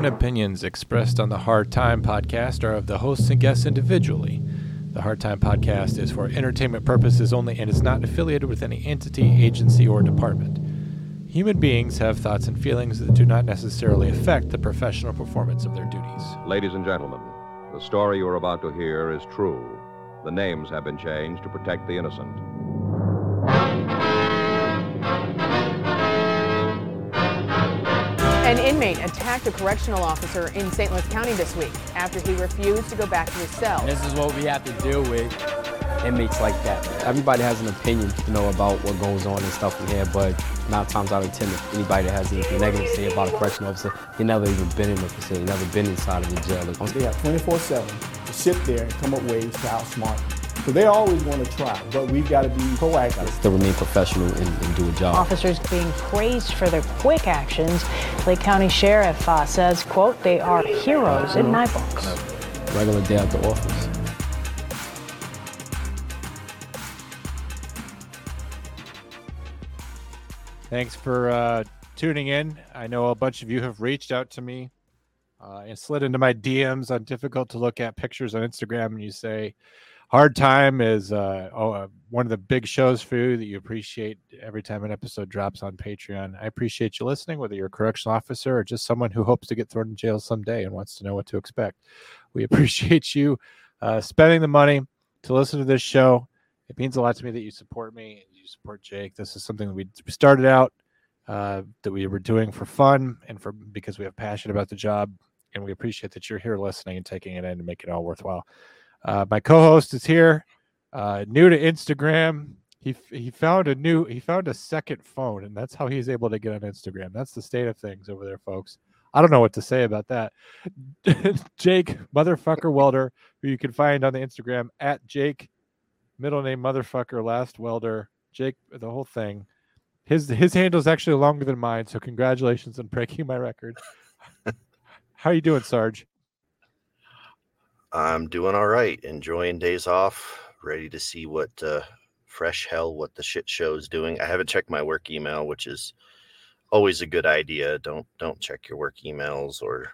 and opinions expressed on the Hard Time podcast are of the hosts and guests individually. The Hard Time podcast is for entertainment purposes only and is not affiliated with any entity, agency, or department. Human beings have thoughts and feelings that do not necessarily affect the professional performance of their duties. Ladies and gentlemen, the story you are about to hear is true. The names have been changed to protect the innocent. Attacked a correctional officer in St. Louis County this week after he refused to go back to his cell. This is what we have to deal with inmates like that. Everybody has an opinion, you know, about what goes on and stuff in here, but nine times out of ten, if anybody that has anything negative to say about a correctional officer, they never even been in the facility, never been inside of the jail. They have 24-7 to sit there and come up ways to outsmart. So they always want to try, but we've got to be proactive. Still remain professional and, and do a job. Officers being praised for their quick actions. Lake County Sheriff uh, says, quote, they are heroes in my books. Regular day at the office. Thanks for uh, tuning in. I know a bunch of you have reached out to me uh, and slid into my DMs on difficult to look at pictures on Instagram, and you say, Hard Time is uh, oh, uh, one of the big shows for you that you appreciate every time an episode drops on Patreon. I appreciate you listening, whether you're a correctional officer or just someone who hopes to get thrown in jail someday and wants to know what to expect. We appreciate you uh, spending the money to listen to this show. It means a lot to me that you support me and you support Jake. This is something that we started out uh, that we were doing for fun and for because we have passion about the job, and we appreciate that you're here listening and taking it in to make it all worthwhile. Uh, my co-host is here, uh, new to Instagram. He he found a new he found a second phone, and that's how he's able to get on Instagram. That's the state of things over there, folks. I don't know what to say about that. Jake motherfucker welder, who you can find on the Instagram at Jake, middle name motherfucker last welder. Jake, the whole thing. His his handle is actually longer than mine, so congratulations on breaking my record. How you doing, Sarge? I'm doing all right. Enjoying days off. Ready to see what uh, fresh hell what the shit show is doing. I haven't checked my work email, which is always a good idea. Don't don't check your work emails or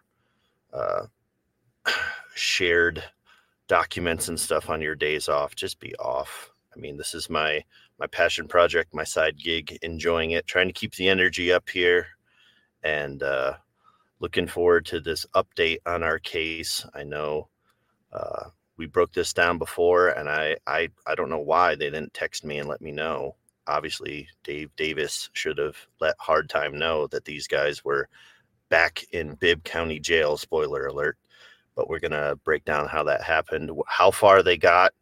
uh, shared documents and stuff on your days off. Just be off. I mean, this is my my passion project, my side gig. Enjoying it, trying to keep the energy up here, and uh, looking forward to this update on our case. I know uh, we broke this down before, and I, I I don't know why they didn't text me and let me know. Obviously, Dave Davis should have let Hard Time know that these guys were back in Bibb County Jail. Spoiler alert. But we're gonna break down how that happened, how far they got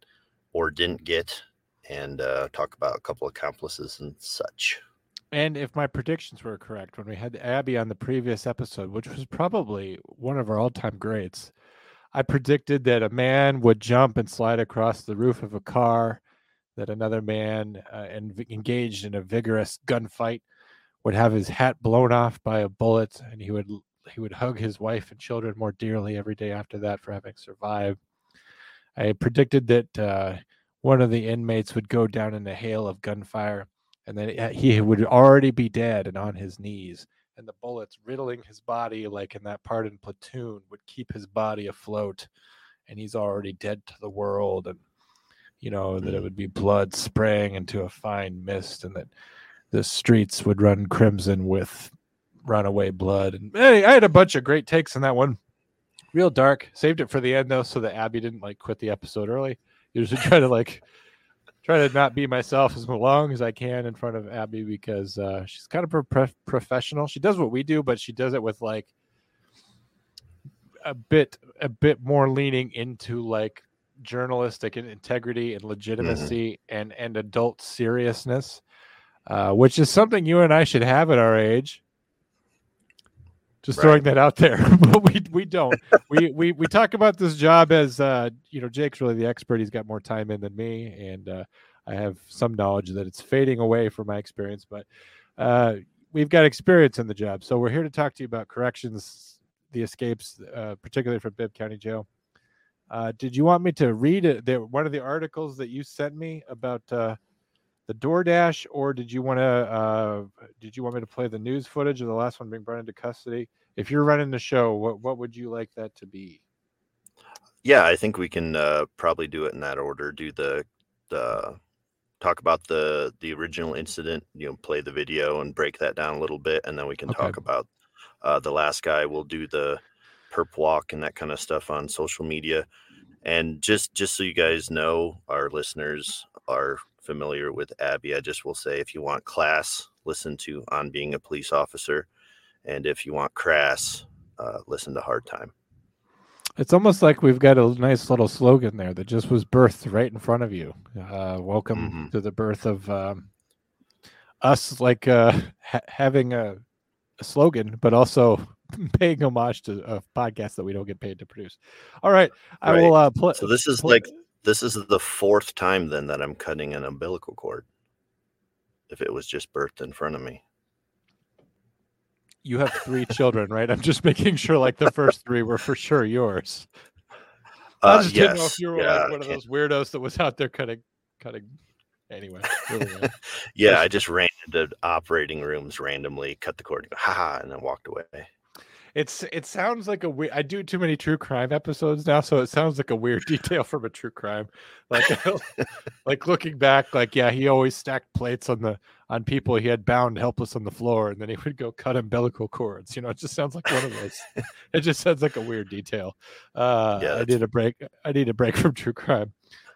or didn't get, and uh, talk about a couple accomplices and such. And if my predictions were correct, when we had Abby on the previous episode, which was probably one of our all-time greats, I predicted that a man would jump and slide across the roof of a car, that another man uh, engaged in a vigorous gunfight would have his hat blown off by a bullet, and he would he would hug his wife and children more dearly every day after that for having survived. I predicted that uh, one of the inmates would go down in a hail of gunfire, and then he would already be dead and on his knees and the bullets riddling his body like in that part in platoon would keep his body afloat and he's already dead to the world and you know that it mm. would be blood spraying into a fine mist and that the streets would run crimson with runaway blood and hey i had a bunch of great takes on that one. Real dark. Saved it for the end though so that abby didn't like quit the episode early. Usually try to like try to not be myself as long as I can in front of Abby because uh, she's kind of pro- professional. She does what we do, but she does it with like a bit a bit more leaning into like journalistic and integrity and legitimacy mm-hmm. and and adult seriousness, uh, which is something you and I should have at our age. Just right. throwing that out there, but we we don't. we we we talk about this job as uh, you know, Jake's really the expert. He's got more time in than me, and uh, I have some knowledge that it's fading away from my experience. But uh, we've got experience in the job, so we're here to talk to you about corrections, the escapes, uh, particularly from Bibb County Jail. Uh, did you want me to read it? The, one of the articles that you sent me about uh, the DoorDash, or did you want to? Uh, did you want me to play the news footage of the last one being brought into custody? If you're running the show, what what would you like that to be? Yeah, I think we can uh, probably do it in that order. Do the the talk about the the original incident. You know, play the video and break that down a little bit, and then we can Okay. talk about uh, the last guy. We'll do the perp walk and that kind of stuff on social media. And just just so you guys know, our listeners are familiar with Abby. I just will say, if you want class, listen to On Being a Police Officer, and if you want crass, uh, listen to Hard Time. It's almost like we've got a nice little slogan there that just was birthed right in front of you. Uh, welcome Mhm. to the birth of um, us, like uh, ha- having a, a slogan, but also paying homage to a podcast that we don't get paid to produce. All right, I Right. will uh, play. So this is like this is the fourth time then that I'm cutting an umbilical cord. If it was just birthed in front of me. you have three children, right? I'm just making sure, like the first three were for sure yours. I Uh, just didn't know if you were yeah, like one of those weirdos that was out there cutting, cutting. Anyway. Yeah, I just ran into operating rooms randomly, cut the cord, and go, ha ha, and then walked away. It's it sounds like a weird. I do too many true crime episodes now, so it sounds like a weird detail from a true crime. Like like looking back, like yeah, he always stacked plates on the on people he had bound helpless on the floor, and then he would go cut umbilical cords. You know, it just sounds like one of those. it just sounds like a weird detail. Uh, Yeah, I need a break. I need a break from true crime.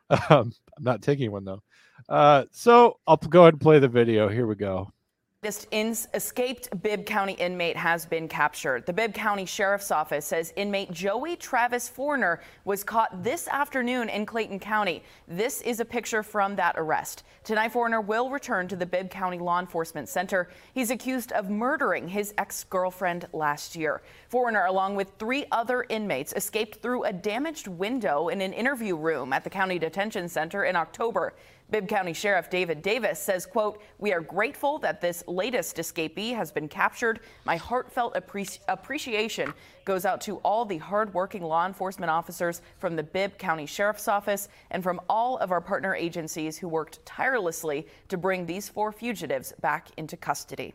Um, I'm not taking one though. Uh, so I'll go ahead and play the video. Here we go. This escaped Bibb County inmate has been captured. The Bibb County Sheriff's Office says inmate Joey Travis Forner was caught this afternoon in Clayton County. This is a picture from that arrest. Tonight, Forner will return to the Bibb County Law Enforcement Center. He's accused of murdering his ex girlfriend last year. Forner, along with three other inmates, escaped through a damaged window in an interview room at the County Detention Center in October. Bibb County Sheriff David Davis says, quote, we are grateful that this latest escapee has been captured. My heartfelt appreci- appreciation goes out to all the hardworking law enforcement officers from the Bibb County Sheriff's Office and from all of our partner agencies who worked tirelessly to bring these four fugitives back into custody.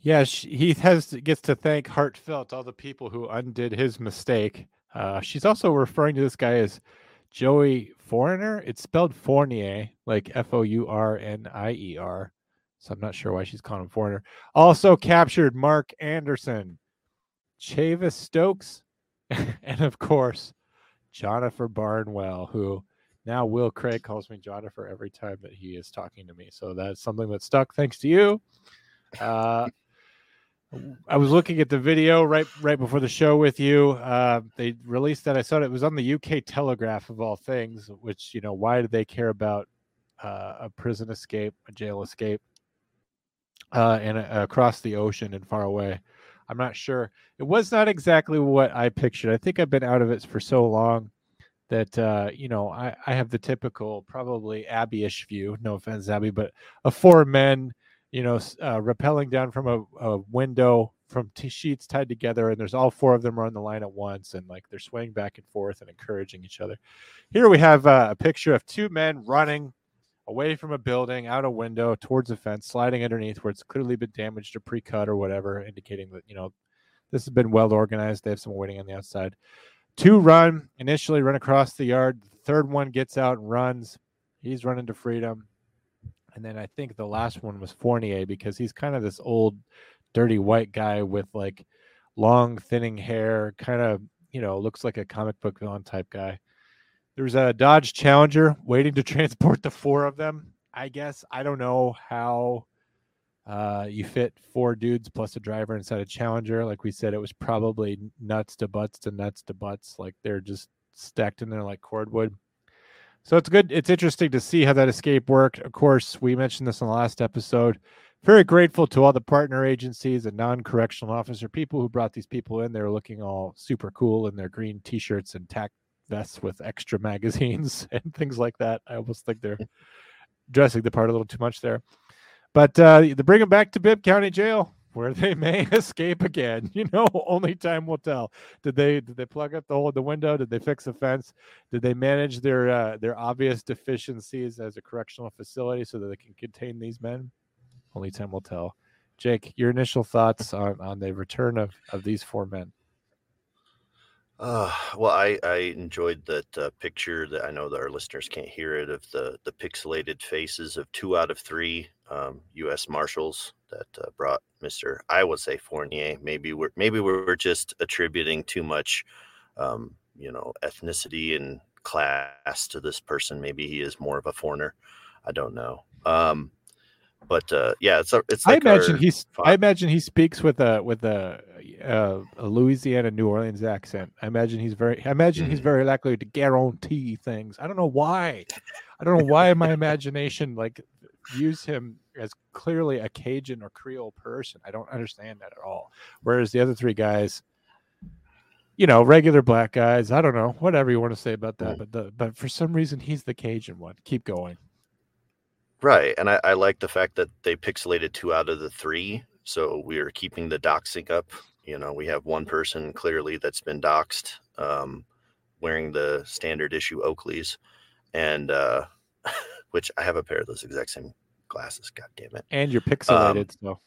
Yeah, sh- he has gets to thank heartfelt all the people who undid his mistake. Uh, she's also referring to this guy as Joey Foreigner. It's spelled Fournier, like F O U R N I E R. So I'm not sure why she's calling him Foreigner. Also captured Mark Anderson, Chavis Stokes, and of course, Jonathan Barnwell, who now Will Craig calls me Jonathan every time that he is talking to me. So that's something that stuck thanks to you. Uh, I was looking at the video right right before the show with you. Uh, they released that. I saw it. It was on the UK Telegraph of all things. Which you know, why do they care about uh, a prison escape, a jail escape, uh, and uh, across the ocean and far away? I'm not sure. It was not exactly what I pictured. I think I've been out of it for so long that uh, you know I, I have the typical probably Abby-ish view. No offense, Abby, but a four men you know, uh, rappelling down from a, a window from t- sheets tied together, and there's all four of them are on the line at once, and like they're swaying back and forth and encouraging each other. Here we have uh, a picture of two men running away from a building, out a window, towards a fence, sliding underneath where it's clearly been damaged or pre-cut or whatever, indicating that you know this has been well organized. They have someone waiting on the outside. Two run initially, run across the yard. The third one gets out and runs. He's running to freedom. And then I think the last one was Fournier because he's kind of this old, dirty white guy with like long, thinning hair, kind of, you know, looks like a comic book villain type guy. There's a Dodge Challenger waiting to transport the four of them. I guess I don't know how uh, you fit four dudes plus a driver inside a Challenger. Like we said, it was probably nuts to butts to nuts to butts. Like they're just stacked in there like cordwood. So it's good. It's interesting to see how that escape worked. Of course, we mentioned this in the last episode. Very grateful to all the partner agencies and non-correctional officer people who brought these people in. They were looking all super cool in their green t-shirts and tac vests with extra magazines and things like that. I almost think they're dressing the part a little too much there. But uh, the bring them back to Bibb County Jail where they may escape again. You know, only time will tell. Did they did they plug up the hole in the window? Did they fix the fence? Did they manage their uh, their obvious deficiencies as a correctional facility so that they can contain these men? Only time will tell. Jake, your initial thoughts on, on the return of, of these four men. Uh, well, I, I enjoyed that uh, picture that I know that our listeners can't hear it of the, the pixelated faces of two out of three um, U.S. Marshals that uh, brought Mr. I would say Fournier. Maybe we're maybe we're just attributing too much, um, you know, ethnicity and class to this person. Maybe he is more of a foreigner. I don't know. Um, but uh, yeah, it's a, it's. Like I imagine he's. I imagine he speaks with a with a, uh, a Louisiana New Orleans accent. I imagine he's very. I imagine mm. he's very likely to guarantee things. I don't know why. I don't know why my imagination like views him as clearly a Cajun or Creole person. I don't understand that at all. Whereas the other three guys, you know, regular black guys. I don't know, whatever you want to say about that, mm. but the but for some reason he's the Cajun one. Keep going. Right. And I, I like the fact that they pixelated two out of the three. So we are keeping the doxing up. You know, we have one person clearly that's been doxed, um, wearing the standard issue Oakleys. And uh which I have a pair of those exact same glasses. God damn it. And you're pixelated, um, so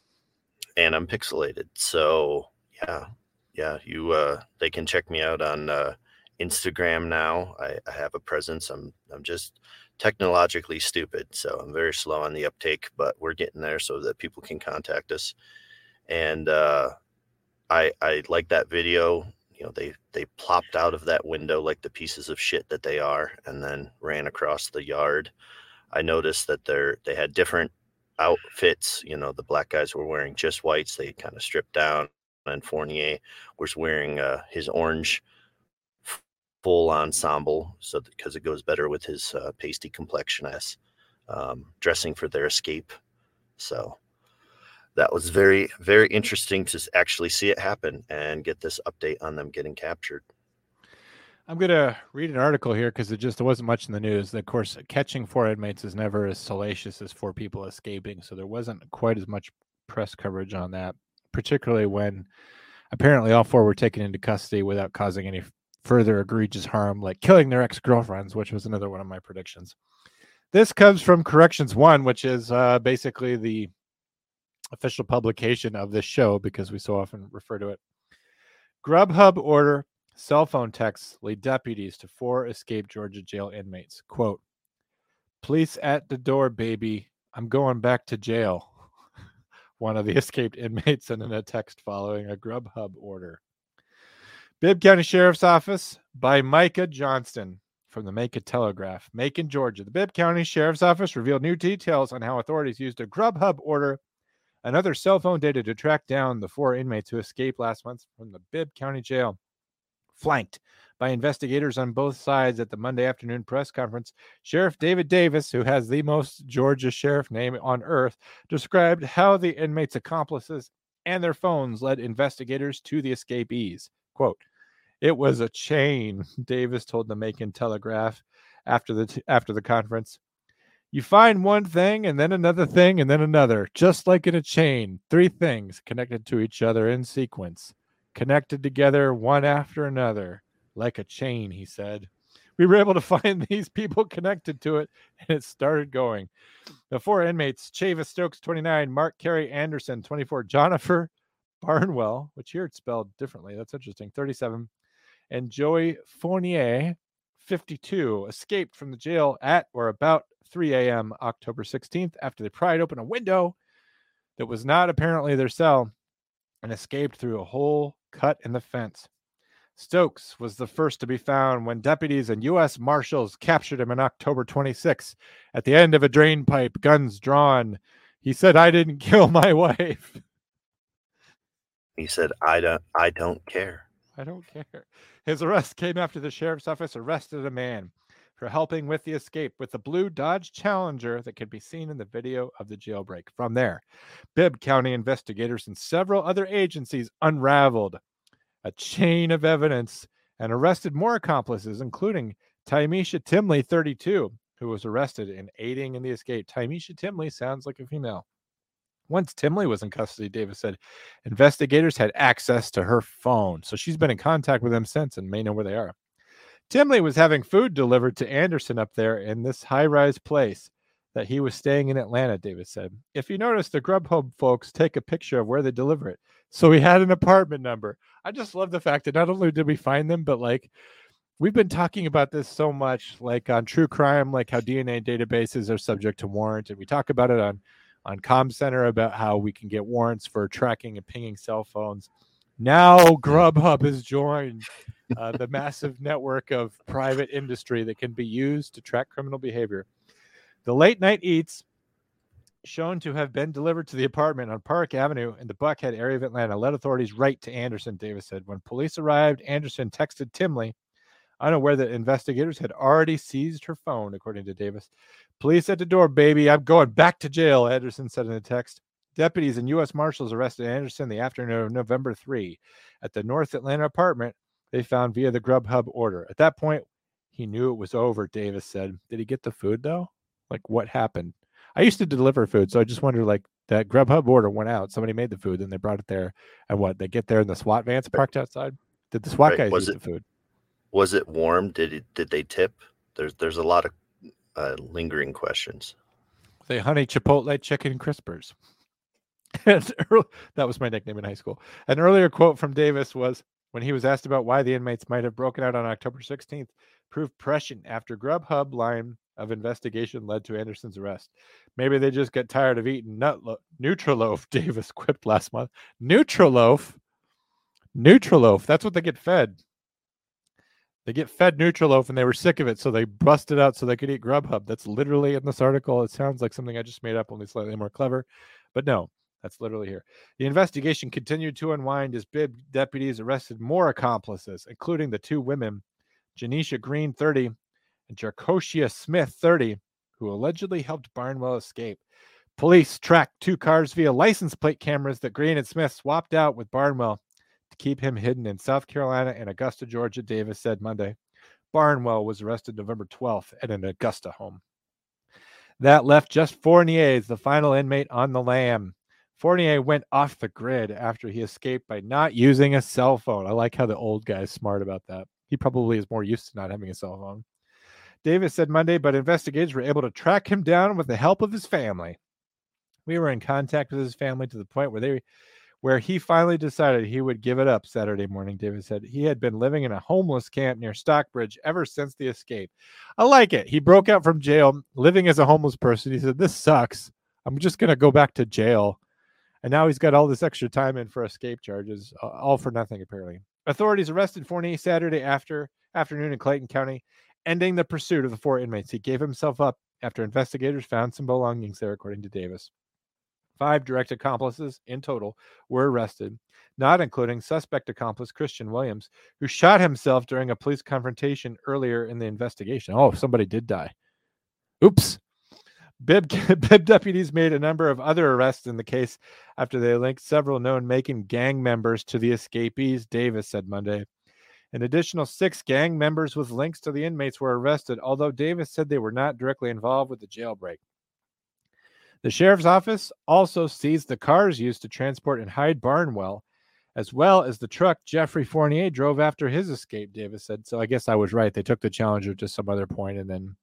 and I'm pixelated. So yeah. Yeah. You uh they can check me out on uh Instagram now. I, I have a presence. I'm I'm just technologically stupid. So I'm very slow on the uptake, but we're getting there so that people can contact us. And uh, I I like that video. You know, they they plopped out of that window like the pieces of shit that they are, and then ran across the yard. I noticed that they're they had different outfits. You know, the black guys were wearing just whites. They kind of stripped down, and Fournier was wearing uh, his orange full ensemble so because it goes better with his uh, pasty complexion as um, dressing for their escape. So that was very very interesting to actually see it happen and get this update on them getting captured. I'm going to read an article here because it just wasn't much in the news. Of course catching four inmates is never as salacious as four people escaping so there wasn't quite as much press coverage on that particularly when apparently all four were taken into custody without causing any further egregious harm, like killing their ex girlfriends, which was another one of my predictions. This comes from Corrections One, which is uh, basically the official publication of this show because we so often refer to it. Grubhub order cell phone texts lead deputies to four escaped Georgia jail inmates. Quote, Police at the door, baby. I'm going back to jail. One of the escaped inmates sent in a text following a Grubhub order. Bibb County Sheriff's Office by Micah Johnston from the Macon Telegraph, Macon, Georgia. The Bibb County Sheriff's Office revealed new details on how authorities used a Grubhub order and other cell phone data to track down the four inmates who escaped last month from the Bibb County Jail. Flanked by investigators on both sides at the Monday afternoon press conference, Sheriff David Davis, who has the most Georgia sheriff name on earth, described how the inmates' accomplices and their phones led investigators to the escapees. Quote, it was a chain, Davis told the Macon Telegraph after the t- after the conference. You find one thing and then another thing and then another, just like in a chain, three things connected to each other in sequence, connected together one after another, like a chain, he said. We were able to find these people connected to it, and it started going. The four inmates, Chavis Stokes, 29, Mark Carey Anderson, 24, Jonifer Barnwell, which here it's spelled differently. That's interesting, 37, and Joey Fournier, 52, escaped from the jail at or about 3 a.m. October 16th after they pried open a window that was not apparently their cell and escaped through a hole cut in the fence. Stokes was the first to be found when deputies and U.S. Marshals captured him on October 26 at the end of a drain pipe, guns drawn. He said, I didn't kill my wife. He said, I don't, I don't care. I don't care. His arrest came after the sheriff's office arrested a man for helping with the escape with the blue Dodge Challenger that can be seen in the video of the jailbreak. From there, Bibb County investigators and several other agencies unraveled a chain of evidence and arrested more accomplices, including Tymisha Timley, 32, who was arrested in aiding in the escape. Tymisha Timley sounds like a female. Once Timley was in custody, Davis said investigators had access to her phone. So she's been in contact with them since and may know where they are. Timley was having food delivered to Anderson up there in this high rise place that he was staying in Atlanta, Davis said. If you notice, the Grubhub folks take a picture of where they deliver it. So he had an apartment number. I just love the fact that not only did we find them, but like we've been talking about this so much, like on true crime, like how DNA databases are subject to warrant. And we talk about it on on Com Center about how we can get warrants for tracking and pinging cell phones. Now Grubhub has joined uh, the massive network of private industry that can be used to track criminal behavior. The late night eats shown to have been delivered to the apartment on Park Avenue in the Buckhead area of Atlanta led authorities right to Anderson, Davis said. When police arrived, Anderson texted Timley, unaware that investigators had already seized her phone, according to Davis. Police at the door, baby. I'm going back to jail, Anderson said in a text. Deputies and U.S. Marshals arrested Anderson the afternoon of November 3 at the North Atlanta apartment they found via the Grubhub order. At that point, he knew it was over, Davis said. Did he get the food, though? Like, what happened? I used to deliver food, so I just wonder, like, that Grubhub order went out. Somebody made the food, then they brought it there. And what? They get there and the SWAT vans parked outside? Did the SWAT right. guys was eat it, the food? Was it warm? Did it, did they tip? There's there's a lot of uh, lingering questions. They honey chipotle chicken crispers. early, that was my nickname in high school. An earlier quote from Davis was when he was asked about why the inmates might have broken out on October 16th, proved prescient after Grubhub line of investigation led to Anderson's arrest. Maybe they just get tired of eating nut lo- Nutriloaf, Davis quipped last month. Nutriloaf? Nutriloaf. That's what they get fed. They get fed Nutriloaf and they were sick of it, so they busted out so they could eat Grubhub. That's literally in this article. It sounds like something I just made up, only slightly more clever. But no, that's literally here. The investigation continued to unwind as Bibb deputies arrested more accomplices, including the two women, Janisha Green, 30, and Jarkoshia Smith, 30, who allegedly helped Barnwell escape. Police tracked two cars via license plate cameras that Green and Smith swapped out with Barnwell keep him hidden in South Carolina and Augusta, Georgia, Davis said Monday. Barnwell was arrested November 12th at an Augusta home. That left just Fournier as the final inmate on the lam. Fournier went off the grid after he escaped by not using a cell phone. I like how the old guy is smart about that. He probably is more used to not having a cell phone. Davis said Monday, but investigators were able to track him down with the help of his family. We were in contact with his family to the point where they where he finally decided he would give it up Saturday morning. Davis said he had been living in a homeless camp near Stockbridge ever since the escape. I like it. He broke out from jail living as a homeless person. He said, This sucks. I'm just going to go back to jail. And now he's got all this extra time in for escape charges, all for nothing, apparently. Authorities arrested Fournier Saturday after afternoon in Clayton County, ending the pursuit of the four inmates. He gave himself up after investigators found some belongings there, according to Davis. Five direct accomplices in total were arrested, not including suspect accomplice Christian Williams, who shot himself during a police confrontation earlier in the investigation. Oh, somebody did die. Oops. Bibb, Bibb deputies made a number of other arrests in the case after they linked several known Macon gang members to the escapees, Davis said Monday. An additional six gang members with links to the inmates were arrested, although Davis said they were not directly involved with the jailbreak. The sheriff's office also seized the cars used to transport and hide Barnwell, as well as the truck Jeffrey Fournier drove after his escape, Davis said. So I guess I was right. They took the Challenger to some other point and then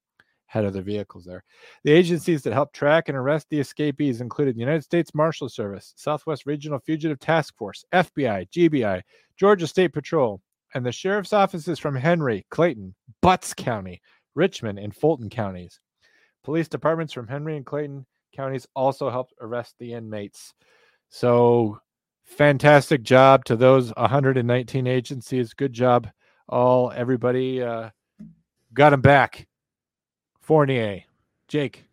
had other vehicles there. The agencies that helped track and arrest the escapees included the United States Marshal Service, Southwest Regional Fugitive Task Force, FBI, GBI, Georgia State Patrol, and the sheriff's offices from Henry, Clayton, Butts County, Richmond, and Fulton counties. Police departments from Henry and Clayton counties also helped arrest the inmates. So fantastic job to those 119 agencies. Good job, all everybody. Uh, got him back. Fournier, Jake.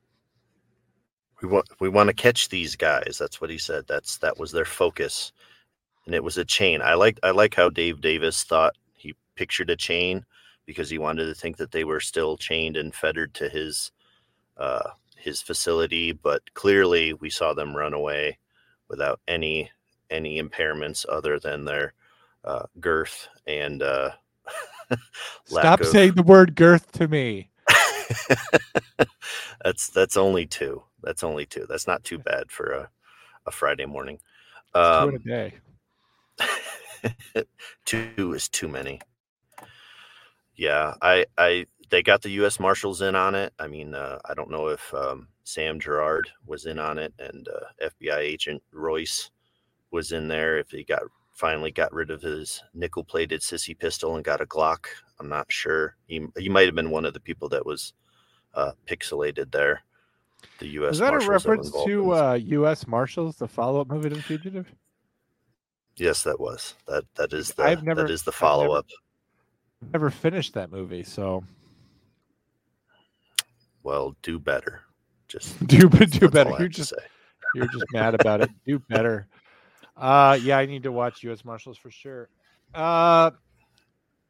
We want we want to catch these guys. That's what he said. That's that was their focus, and it was a chain. I like I like how Dave Davis thought he pictured a chain because he wanted to think that they were still chained and fettered to his uh, his facility, but clearly we saw them run away without any any impairments other than their uh, girth and uh, stop of... saying the word girth to me. that's that's only two. That's only two. That's not too bad for a a Friday morning. It's two in a Um, day. two is too many. Yeah, I, I, they got the U.S. Marshals in on it. I mean, uh, I don't know if um, Sam Gerard was in on it and uh, FBI agent Royce was in there. If he got finally got rid of his nickel-plated sissy pistol and got a Glock, I'm not sure. He he might have been one of the people that was uh, pixelated there. The U.S. Is that a Marshals were reference in to uh, U.S. Marshals, the follow-up movie to The Fugitive? yes, that was that. That is the I've never- that is the never- follow-up. Never finished that movie, so Well, do better. Just do do better. You're just you're just mad about it. Do better. Uh, yeah, I need to watch U.S. Marshals for sure. Uh,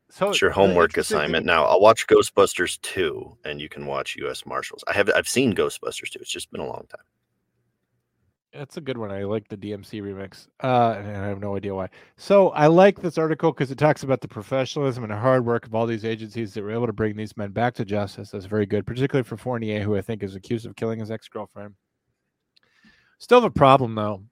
so It's your homework assignment. Now I'll watch Ghostbusters 2 and you can watch US Marshals. I have I've seen Ghostbusters 2. It's just been a long time. It's a good one. I like the DMC remix, uh, and I have no idea why. So I like this article because it talks about the professionalism and hard work of all these agencies that were able to bring these men back to justice. That's very good, particularly for Fournier, who I think is accused of killing his ex-girlfriend. Still have a problem though.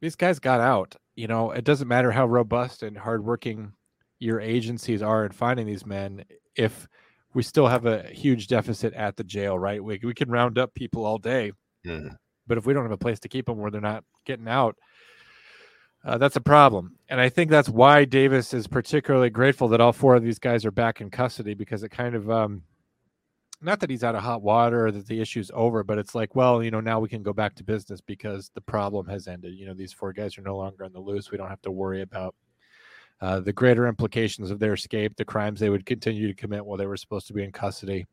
These guys got out. You know, it doesn't matter how robust and hardworking your agencies are in finding these men if we still have a huge deficit at the jail, right? We, we can round up people all day, Mhm. But if we don't have a place to keep them where they're not getting out, uh, that's a problem. And I think that's why Davis is particularly grateful that all four of these guys are back in custody because it kind of, um, not that he's out of hot water or that the issue's over, but it's like, well, you know, now we can go back to business because the problem has ended. You know, these four guys are no longer on the loose. We don't have to worry about uh, the greater implications of their escape, the crimes they would continue to commit while they were supposed to be in custody.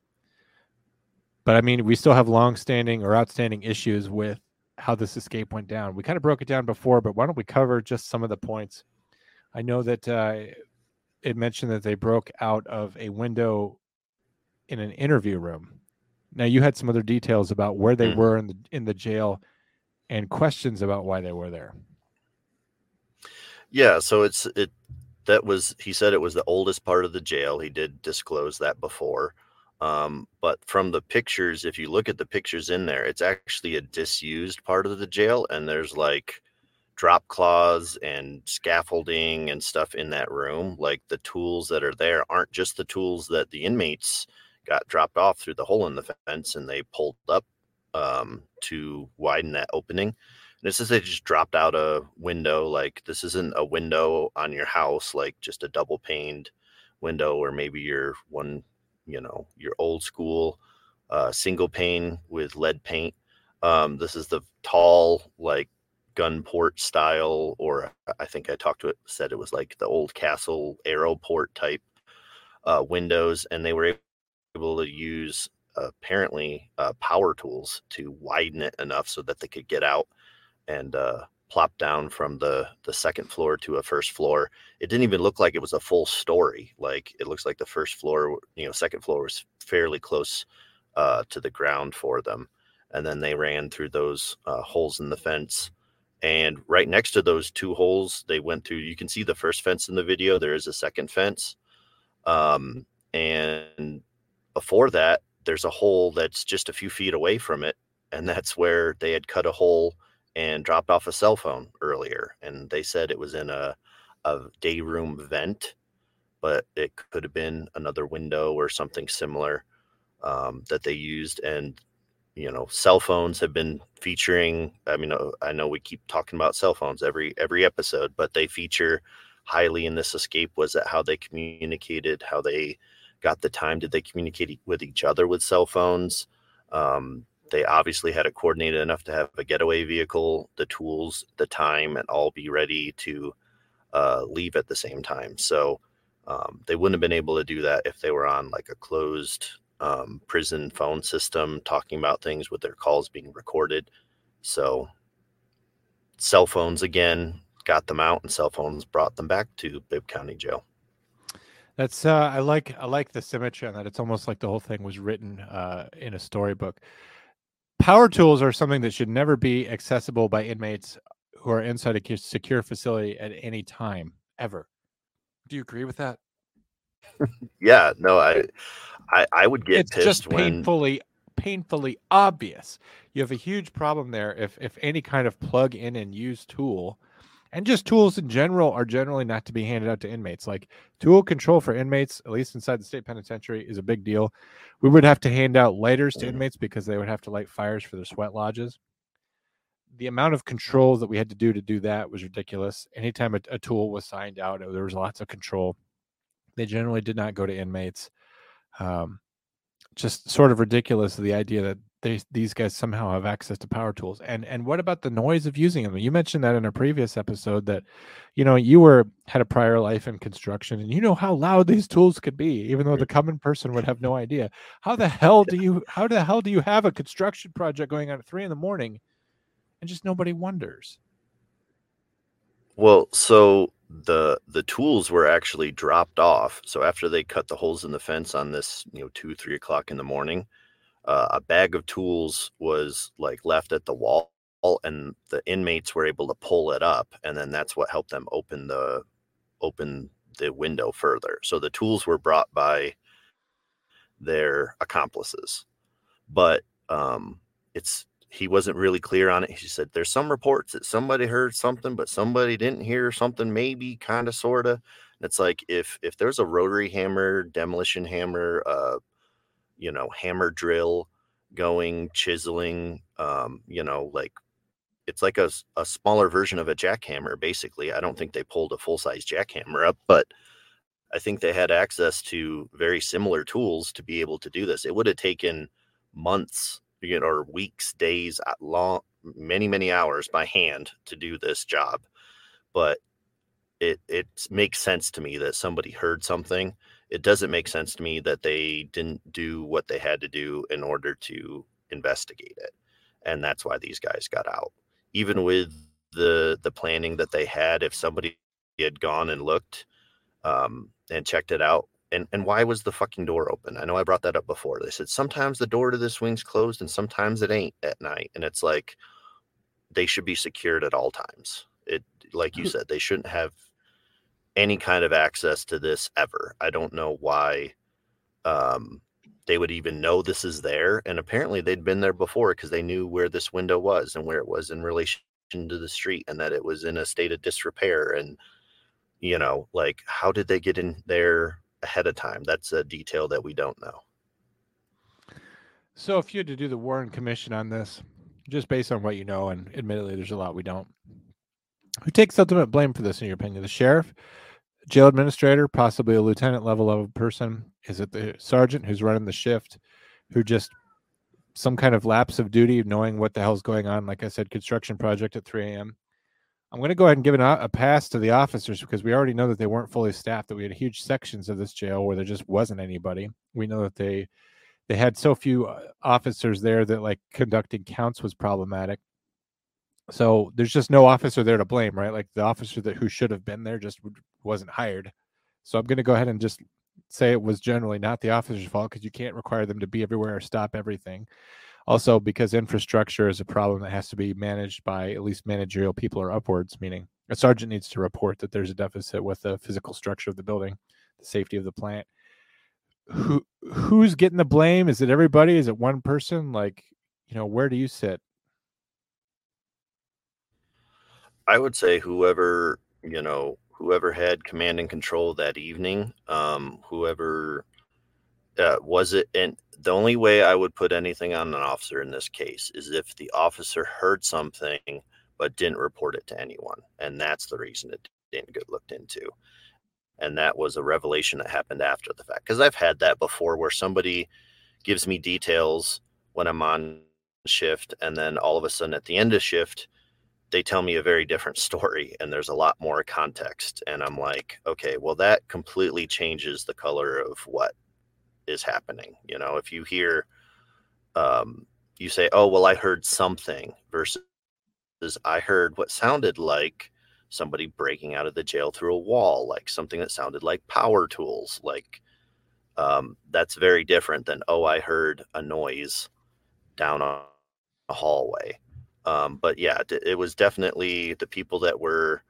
But I mean, we still have long-standing or outstanding issues with how this escape went down. We kind of broke it down before, but why don't we cover just some of the points? I know that uh, it mentioned that they broke out of a window in an interview room. Now you had some other details about where they Mhm. were in the in the jail and questions about why they were there. Yeah, so it's it that was he said it was the oldest part of the jail. He did disclose that before. Um, but from the pictures, if you look at the pictures in there, it's actually a disused part of the jail, and there's like drop claws and scaffolding and stuff in that room. Like the tools that are there aren't just the tools that the inmates got dropped off through the hole in the fence and they pulled up um, to widen that opening. It says they just dropped out a window. Like this isn't a window on your house, like just a double paned window, or maybe your one, you know, your old school uh, single pane with lead paint. Um, this is the tall, like gun port style, or I think I talked to it, said it was like the old castle arrow port type uh, windows, and they were able to use apparently uh, power tools to widen it enough so that they could get out and uh, plop down from the the second floor to a first floor. It didn't even look like it was a full story. Like it looks like the first floor, you know, second floor was fairly close uh, to the ground for them, and then they ran through those uh, holes in the fence. And right next to those two holes, they went through. You can see the first fence in the video. There is a second fence, um, and before that, there's a hole that's just a few feet away from it, and that's where they had cut a hole and dropped off a cell phone earlier. And they said it was in a a day room vent, but it could have been another window or something similar um, that they used. And you know, cell phones have been featuring. I mean, uh, I know we keep talking about cell phones every every episode, but they feature highly in this escape. Was that how they communicated? How they got the time? Did they communicate with each other with cell phones? Um, they obviously had it coordinated enough to have a getaway vehicle, the tools, the time, and all be ready to uh, leave at the same time. So um, they wouldn't have been able to do that if they were on like a closed um, prison phone system talking about things with their calls being recorded. So cell phones again got them out, and cell phones brought them back to Bibb County Jail. That's uh, I like I like the symmetry on that. It's almost like the whole thing was written uh, in a storybook. Power tools are something that should never be accessible by inmates who are inside a secure facility at any time ever. Do you agree with that? Yeah, no, I, I, I would get it's pissed just when painfully painfully obvious. You have a huge problem there if if any kind of plug in and use tool and just tools in general are generally not to be handed out to inmates. Like tool control for inmates, at least inside the state penitentiary, is a big deal. We would have to hand out lighters to inmates because they would have to light fires for their sweat lodges. The amount of controls that we had to do to do that was ridiculous. Anytime a, a tool was signed out, there was lots of control. They generally did not go to inmates. Um, just sort of ridiculous the idea that they, these guys somehow have access to power tools. And and what about the noise of using them? You mentioned that in a previous episode that, you know, you were had a prior life in construction and you know how loud these tools could be, even though mm-hmm. the common person would have no idea. How the hell do you how the hell do you have a construction project going on at three in the morning and just nobody wonders? Well, so the the tools were actually dropped off. So after they cut the holes in the fence on this, you know, two three o'clock in the morning, uh, a bag of tools was like left at the wall, and the inmates were able to pull it up, and then that's what helped them open the open the window further. So the tools were brought by their accomplices, but um, it's he wasn't really clear on it. He said there's some reports that somebody heard something, but somebody didn't hear something, maybe kind of sorta. It's like if if there's a rotary hammer, demolition hammer, uh, you know, hammer drill going, chiseling, um, you know, like it's like a, a smaller version of a jackhammer, basically. I don't think they pulled a full size jackhammer up, but I think they had access to very similar tools to be able to do this. It would have taken months you know, or weeks, days, long, many, many hours by hand to do this job. But it it makes sense to me that somebody heard something. It doesn't make sense to me that they didn't do what they had to do in order to investigate it. And that's why these guys got out. Even with the the planning that they had, if somebody had gone and looked um, and checked it out and and why was the fucking door open? I know I brought that up before. They said sometimes the door to this wing's closed and sometimes it ain't at night, and it's like they should be secured at all times. It like you said, they shouldn't have any kind of access to this ever. I don't know why um, they would even know this is there, and apparently they'd been there before because they knew where this window was and where it was in relation to the street, and that it was in a state of disrepair and you know like how did they get in there ahead of time. That's a detail that we don't know. So, if you had to do the Warren Commission on this, just based on what you know, and admittedly, there's a lot we don't, who takes ultimate blame for this, in your opinion? The sheriff, jail administrator, possibly a lieutenant level of person? Is it the sergeant who's running the shift, who just some kind of lapse of duty, knowing what the hell's going on? Like I said, construction project at 3 a.m. I'm going to go ahead and give an, a pass to the officers because we already know that they weren't fully staffed. That we had huge sections of this jail where there just wasn't anybody. We know that they they had so few uh, officers there that like conducting counts was problematic. So there's just no officer there to blame, right? Like the officer that who should have been there just wasn't hired. So I'm going to go ahead and just say it was generally not the officer's fault because you can't require them to be everywhere or stop everything. Also, because infrastructure is a problem that has to be managed by at least managerial people or upwards, meaning a sergeant needs to report that there's a deficit with the physical structure of the building, the safety of the plant. Who who's getting the blame? Is it everybody? Is it one person? Like, you know, where do you sit? I would say whoever, you know, whoever had command and control that evening, um, whoever uh, was it and the only way I would put anything on an officer in this case is if the officer heard something but didn't report it to anyone. And that's the reason it didn't get looked into. And that was a revelation that happened after the fact. Because I've had that before where somebody gives me details when I'm on shift, and then all of a sudden at the end of shift, they tell me a very different story and there's a lot more context. And I'm like, okay, well, that completely changes the color of what is happening. You know, if you hear, um, you say, "Oh, well, I heard something," versus I heard what sounded like somebody breaking out of the jail through a wall, like something that sounded like power tools. Like um, that's very different than, "Oh, I heard a noise down on a hallway." Um, but yeah, it was definitely the people that were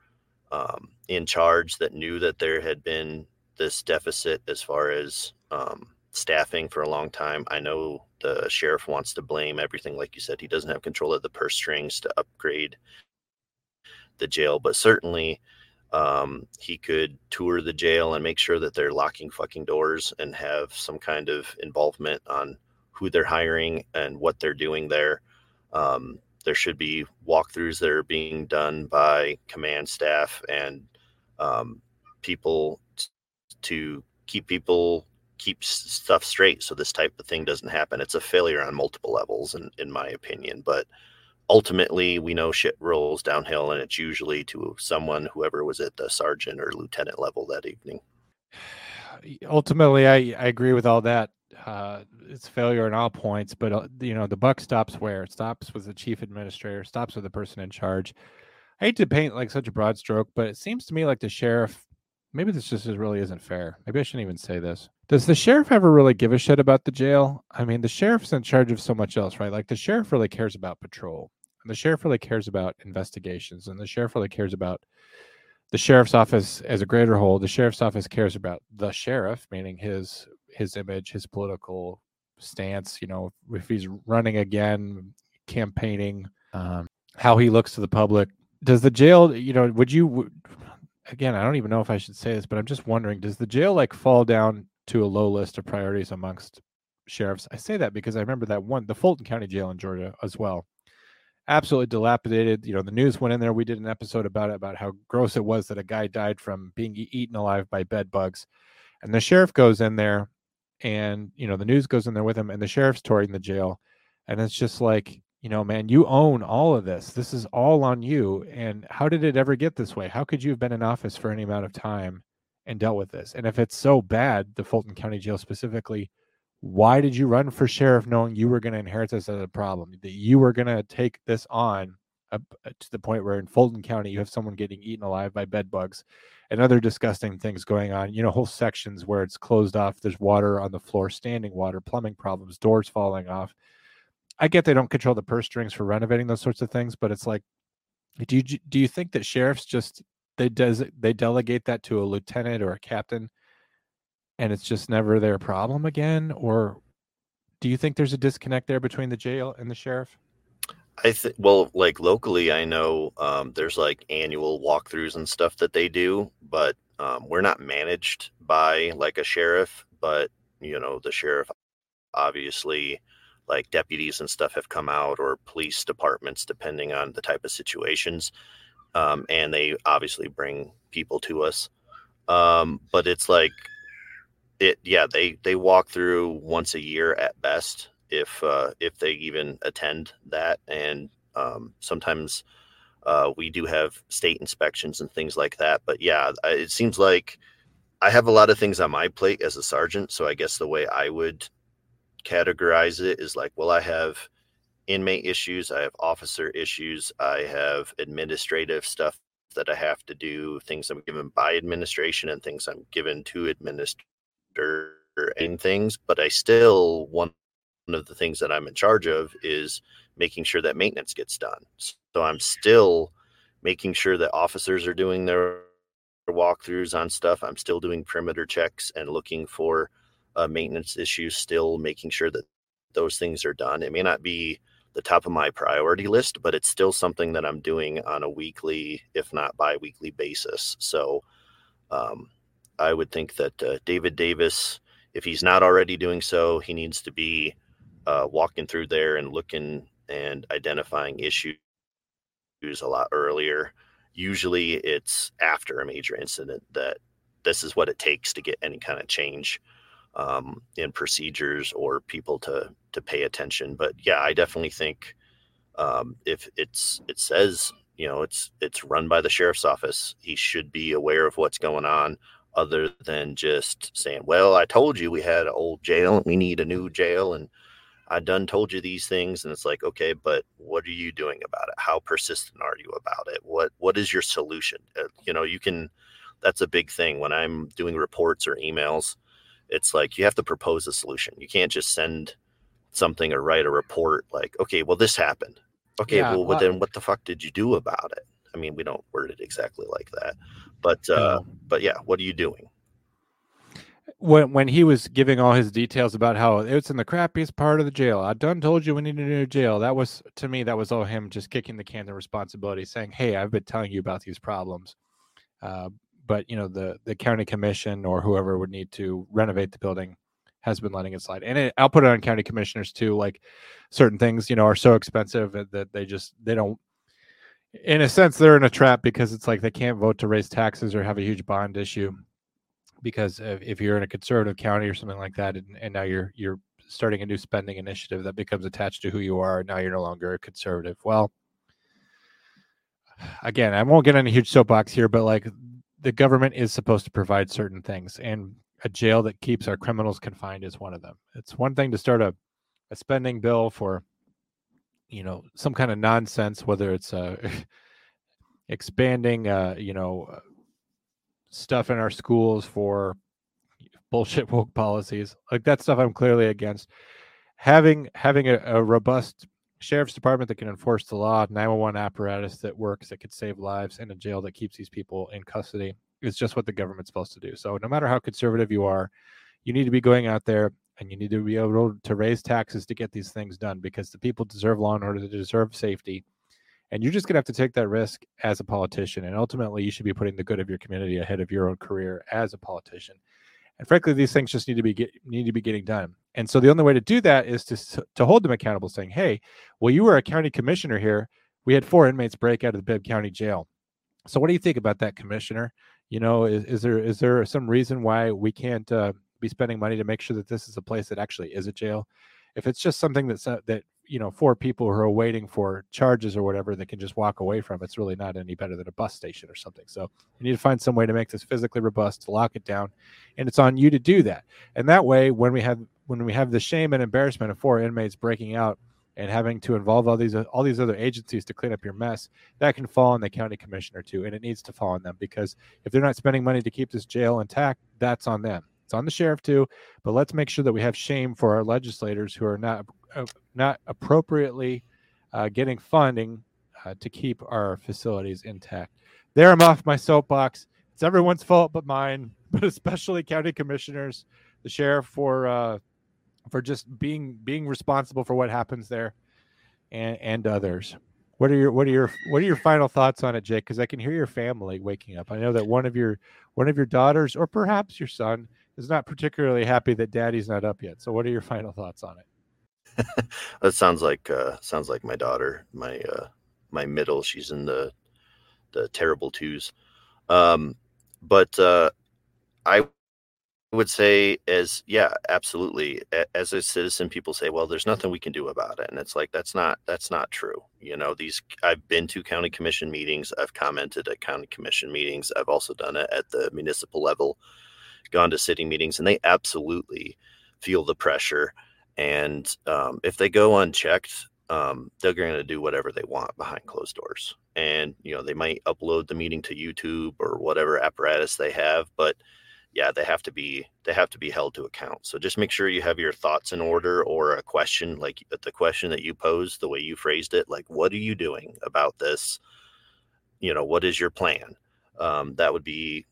um, in charge that knew that there had been this deficit as far as um, staffing for a long time. I know the sheriff wants to blame everything, like you said. He doesn't have control of the purse strings to upgrade the jail, but certainly um, he could tour the jail and make sure that they're locking fucking doors and have some kind of involvement on who they're hiring and what they're doing there. Um, there should be walkthroughs that are being done by command staff and um, people t- to keep people keep stuff straight. So this type of thing doesn't happen. It's a failure on multiple levels in, in my opinion. But ultimately we know shit rolls downhill and it's usually to someone whoever was at the sergeant or lieutenant level that evening. Ultimately i, I agree with all that uh, it's failure in all points but uh, you know the buck stops where? It stops with the chief administrator stops with the person in charge. I hate to paint like such a broad stroke but it seems to me like the sheriff maybe this just really isn't fair. Maybe i shouldn't even say this. Does the sheriff ever really give a shit about the jail? I mean the sheriff's in charge of so much else right? Like the sheriff really cares about patrol and the sheriff really cares about investigations and the sheriff really cares about the sheriff's office as a greater whole. The sheriff's office cares about the sheriff meaning his his image his political stance you know if he's running again campaigning um, how he looks to the public does the jail you know would you again i don't even know if i should say this but i'm just wondering does the jail like fall down to a low list of priorities amongst sheriffs i say that because i remember that one the fulton county jail in georgia as well absolutely dilapidated. You know, the news went in there. We did an episode about it, about how gross it was that a guy died from being eaten alive by bed bugs. And the sheriff goes in there and, you know, the news goes in there with him and the sheriff's touring the jail. And it's just like, you know, man, you own all of this. This is all on you. And how did it ever get this way? How could you have been in office for any amount of time and dealt with this? And if it's so bad, the Fulton County Jail specifically, why did you run for sheriff knowing you were going to inherit this as a problem that you were going to take this on uh, to the point where in fulton county you have someone getting eaten alive by bed bugs and other disgusting things going on you know whole sections where it's closed off there's water on the floor standing water plumbing problems doors falling off. I get they don't control the purse strings for renovating those sorts of things but it's like do you do you think that sheriffs just they does they delegate that to a lieutenant or a captain and it's just never their problem again? Or do you think there's a disconnect there between the jail and the sheriff i think well like locally i know um, there's like annual walkthroughs and stuff that they do but um, we're not managed by like a sheriff but you know the sheriff obviously like deputies and stuff have come out or police departments depending on the type of situations um, and they obviously bring people to us um, but it's like it yeah they they walk through once a year at best if uh, if they even attend that. And um, sometimes uh, we do have state inspections and things like that. But yeah it seems like i have a lot of things on my plate as a sergeant. So i guess the way i would categorize it is like well i have inmate issues i have officer issues i have administrative stuff that i have to do things i'm given by administration and things i'm given to administer and things, but I still one of the things that I'm in charge of is making sure that maintenance gets done. So I'm still making sure that officers are doing their walkthroughs on stuff. I'm still doing perimeter checks and looking for uh, maintenance issues, still making sure that those things are done. It may not be the top of my priority list, but it's still something that I'm doing on a weekly, if not bi weekly basis. So, um, I would think that uh, David Davis, if he's not already doing so, he needs to be uh, walking through there and looking and identifying issues a lot earlier. Usually, it's after a major incident that this is what it takes to get any kind of change um, in procedures or people to to pay attention. But yeah, I definitely think um, if it's it says you know it's it's run by the sheriff's office, he should be aware of what's going on other than just saying, "Well, I told you we had an old jail and we need a new jail," and I done told you these things, and it's like, okay, but what are you doing about it? How persistent are you about it? What what is your solution? Uh, you know, you can. That's a big thing when I'm doing reports or emails. It's like you have to propose a solution. You can't just send something or write a report like, okay, well, this happened. Okay, yeah, well, well, then what the fuck did you do about it? I mean, we don't word it exactly like that, but uh, but yeah, what are you doing? When when he was giving all his details about how it's in the crappiest part of the jail. I done told you we need a new jail. That was to me that was all him just kicking the can of responsibility, saying, "Hey, I've been telling you about these problems." Uh, but you know the the county commission or whoever would need to renovate the building has been letting it slide. And it, I'll put it on county commissioners too. Like certain things, you know, are so expensive that they just they don't. In a sense, they're in a trap because it's like they can't vote to raise taxes or have a huge bond issue because if, you're in a conservative county or something like that, and, and now you're you're starting a new spending initiative that becomes attached to who you are, now you're no longer a conservative. Well, again, I won't get on a huge soapbox here, but like the government is supposed to provide certain things, and a jail that keeps our criminals confined is one of them. It's one thing to start a, a spending bill for, you know, some kind of nonsense, whether it's uh, expanding, uh, you know, stuff in our schools for bullshit woke policies. Like that stuff i'm clearly against. Having having a, a, robust sheriff's department that can enforce the law 911 apparatus that works that could save lives and a jail that keeps these people in custody is just what the government's supposed to do. So no matter how conservative you are you need to be going out there and you need to be able to raise taxes to get these things done because the people deserve law and order they deserve safety and you're just going to have to take that risk as a politician. And ultimately, you should be putting the good of your community ahead of your own career as a politician. And frankly, these things just need to be get, need to be getting done. And so the only way to do that is to to hold them accountable, saying, "Hey, well, you were a county commissioner here. We had four inmates break out of the Bibb County Jail. So what do you think about that, commissioner? You know, is, is there is there some reason why we can't uh, be spending money to make sure that this is a place that actually is a jail? If it's just something that's uh, that you know four people who are waiting for charges or whatever that can just walk away from it's really not any better than a bus station or something. So you need to find some way to make this physically robust to lock it down and it's on you to do that. And that way when we have when we have the shame and embarrassment of four inmates breaking out and having to involve all these all these other agencies to clean up your mess that can fall on the county commissioner too and it needs to fall on them because if they're not spending money to keep this jail intact that's on them it's on the sheriff too, but let's make sure that we have shame for our legislators who are not uh, not appropriately uh, getting funding uh, to keep our facilities intact. There, I'm off my soapbox. It's everyone's fault but mine, but especially county commissioners, the sheriff for uh, for just being being responsible for what happens there, and and others. What are your what are your what are your final thoughts on it, Jake? Because I can hear your family waking up. I know that one of your one of your daughters, or perhaps your son, is not particularly happy that daddy's not up yet. So what are your final thoughts on it? that sounds like uh sounds like my daughter, my uh my middle. She's in the the terrible twos. Um but uh I would say as yeah absolutely as a citizen people say well there's nothing we can do about it and it's like that's not that's not true you know these i've been to county commission meetings i've commented at county commission meetings i've also done it at the municipal level gone to city meetings, and they absolutely feel the pressure. And um, if they go unchecked, um, they're going to do whatever they want behind closed doors. And you know they might upload the meeting to YouTube or whatever apparatus they have, but yeah, they have to be they have to be held to account. So just make sure you have your thoughts in order or a question like the question that you posed, the way you phrased it, like what are you doing about this? You know, what is your plan? Um, that would be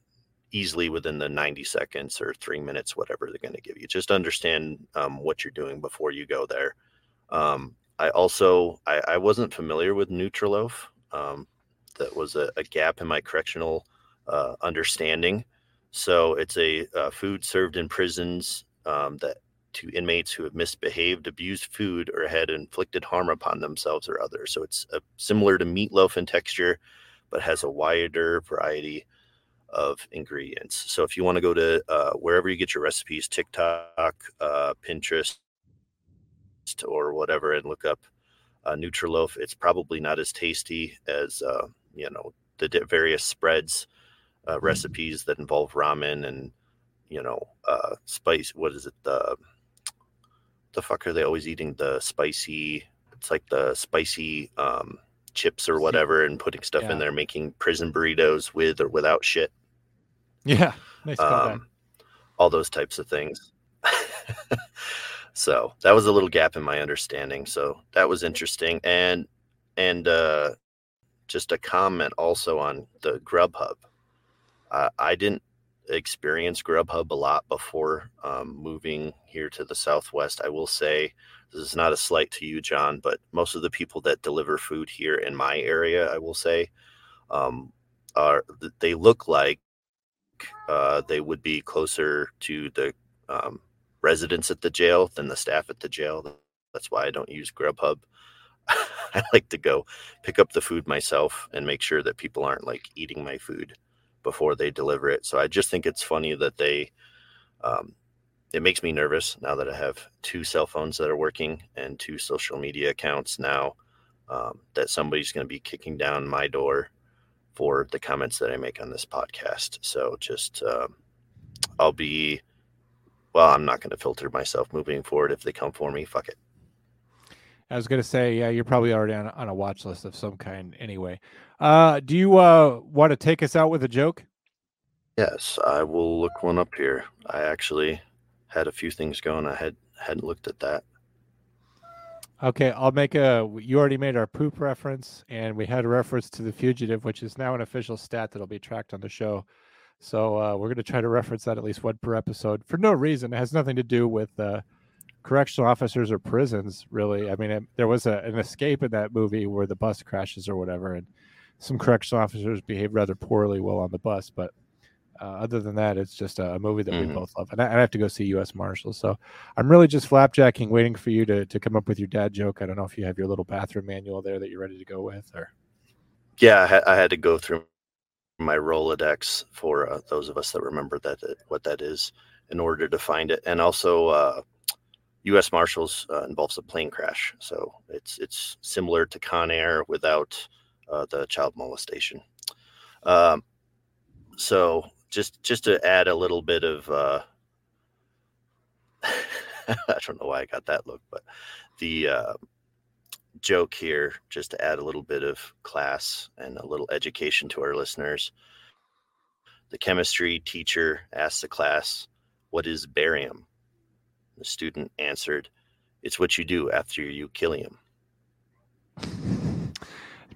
easily within the 90 seconds or three minutes, whatever they're going to give you. Just understand um, what you're doing before you go there. Um, I also I, I, wasn't familiar with Nutriloaf. Um, that was a, a, gap in my correctional uh, understanding. So it's a, a, food served in prisons um, that to inmates who have misbehaved, abused food, or had inflicted harm upon themselves or others. So it's a, uh, similar to meatloaf in texture, but has a wider variety of ingredients. So if you want to go to uh, wherever you get your recipes, TikTok, uh, Pinterest, or whatever, and look up uh, Nutriloaf, it's probably not as tasty as uh, you know the various spreads uh, recipes that involve ramen and you know uh, spice. What is it? The the fuck are they always eating? The spicy. It's like the spicy um, chips or whatever, and putting stuff yeah. in there, making prison burritos with or without shit. Yeah, nice um, all those types of things. so that was a little gap in my understanding. So that was interesting, and and uh, just a comment also on the Grubhub. Uh, I didn't experienced Grubhub a lot before um, moving here to the Southwest. I will say this is not a slight to you, Jon, but most of the people that deliver food here in my area, I will say, um, are they look like uh, they would be closer to the um, residents at the jail than the staff at the jail. That's why I don't use Grubhub. I like to go pick up the food myself and make sure that people aren't like eating my food before they deliver it. So I just think it's funny that they, um, it makes me nervous now that I have two cell phones that are working and two social media accounts now um, that somebody's going to be kicking down my door for the comments that I make on this podcast. So just, uh, I'll be, well, I'm not going to filter myself moving forward. If they come for me, fuck it. I was going to say, yeah, you're probably already on, on a watch list of some kind anyway. Uh, do you uh, want to take us out with a joke? Yes, I will look one up here. I actually had a few things going. I had hadn't looked at that. Okay, I'll make a. You already made our poop reference, and we had a reference to the fugitive, which is now an official stat that'll be tracked on the show. So uh, we're going to try to reference that at least one per episode for no reason. It has nothing to do with uh, correctional officers or prisons, really. I mean, it, there was a, an escape in that movie where the bus crashes or whatever, and some correctional officers behaved rather poorly while on the bus. But uh, other than that, it's just a, a movie that mm-hmm. we both love. And I, I, have to go see U.S. Marshals. So I'm really just flapjacking, waiting for you to, to come up with your dad joke. I don't know if you have your little bathroom manual there that you're ready to go with, or yeah, I, ha- I had to go through my Rolodex for uh, those of us that remember that uh, what that is in order to find it, and also uh, U.S. Marshals uh, involves a plane crash, so it's it's similar to Con Air without uh, the child molestation. Um, so just just to add a little bit of uh, I don't know why I got that look, but the uh, joke here, just to add a little bit of class and a little education to our listeners. The chemistry teacher asked the class, "What is barium?" The student answered, It's what you do after you kill him.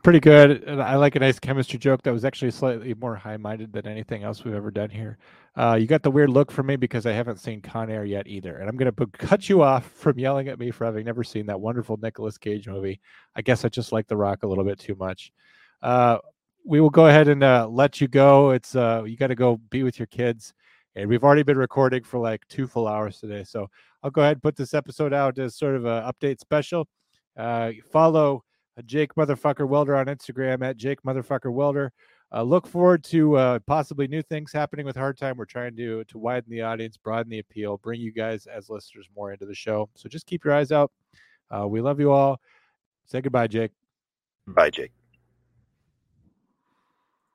Pretty good. I like a nice chemistry joke that was actually slightly more high minded than anything else we've ever done here. Uh, you got the weird look from me because I haven't seen Con Air yet either. And I'm going to cut you off from yelling at me for having never seen that wonderful Nicolas Cage movie. I guess I just like The Rock a little bit too much. Uh, we will go ahead and uh, let you go. It's uh, you got to go be with your kids, and we've already been recording for like two full hours today. So I'll go ahead and put this episode out as sort of an update special. Uh, follow Jake Motherfucker Welder on Instagram at Jake Motherfucker Welder. Uh, look forward to uh, possibly new things happening with Hard Time. We're trying to to widen the audience, broaden the appeal, bring you guys as listeners more into the show. So just keep your eyes out. Uh, we love you all. Say goodbye, Jake. Bye, Jake.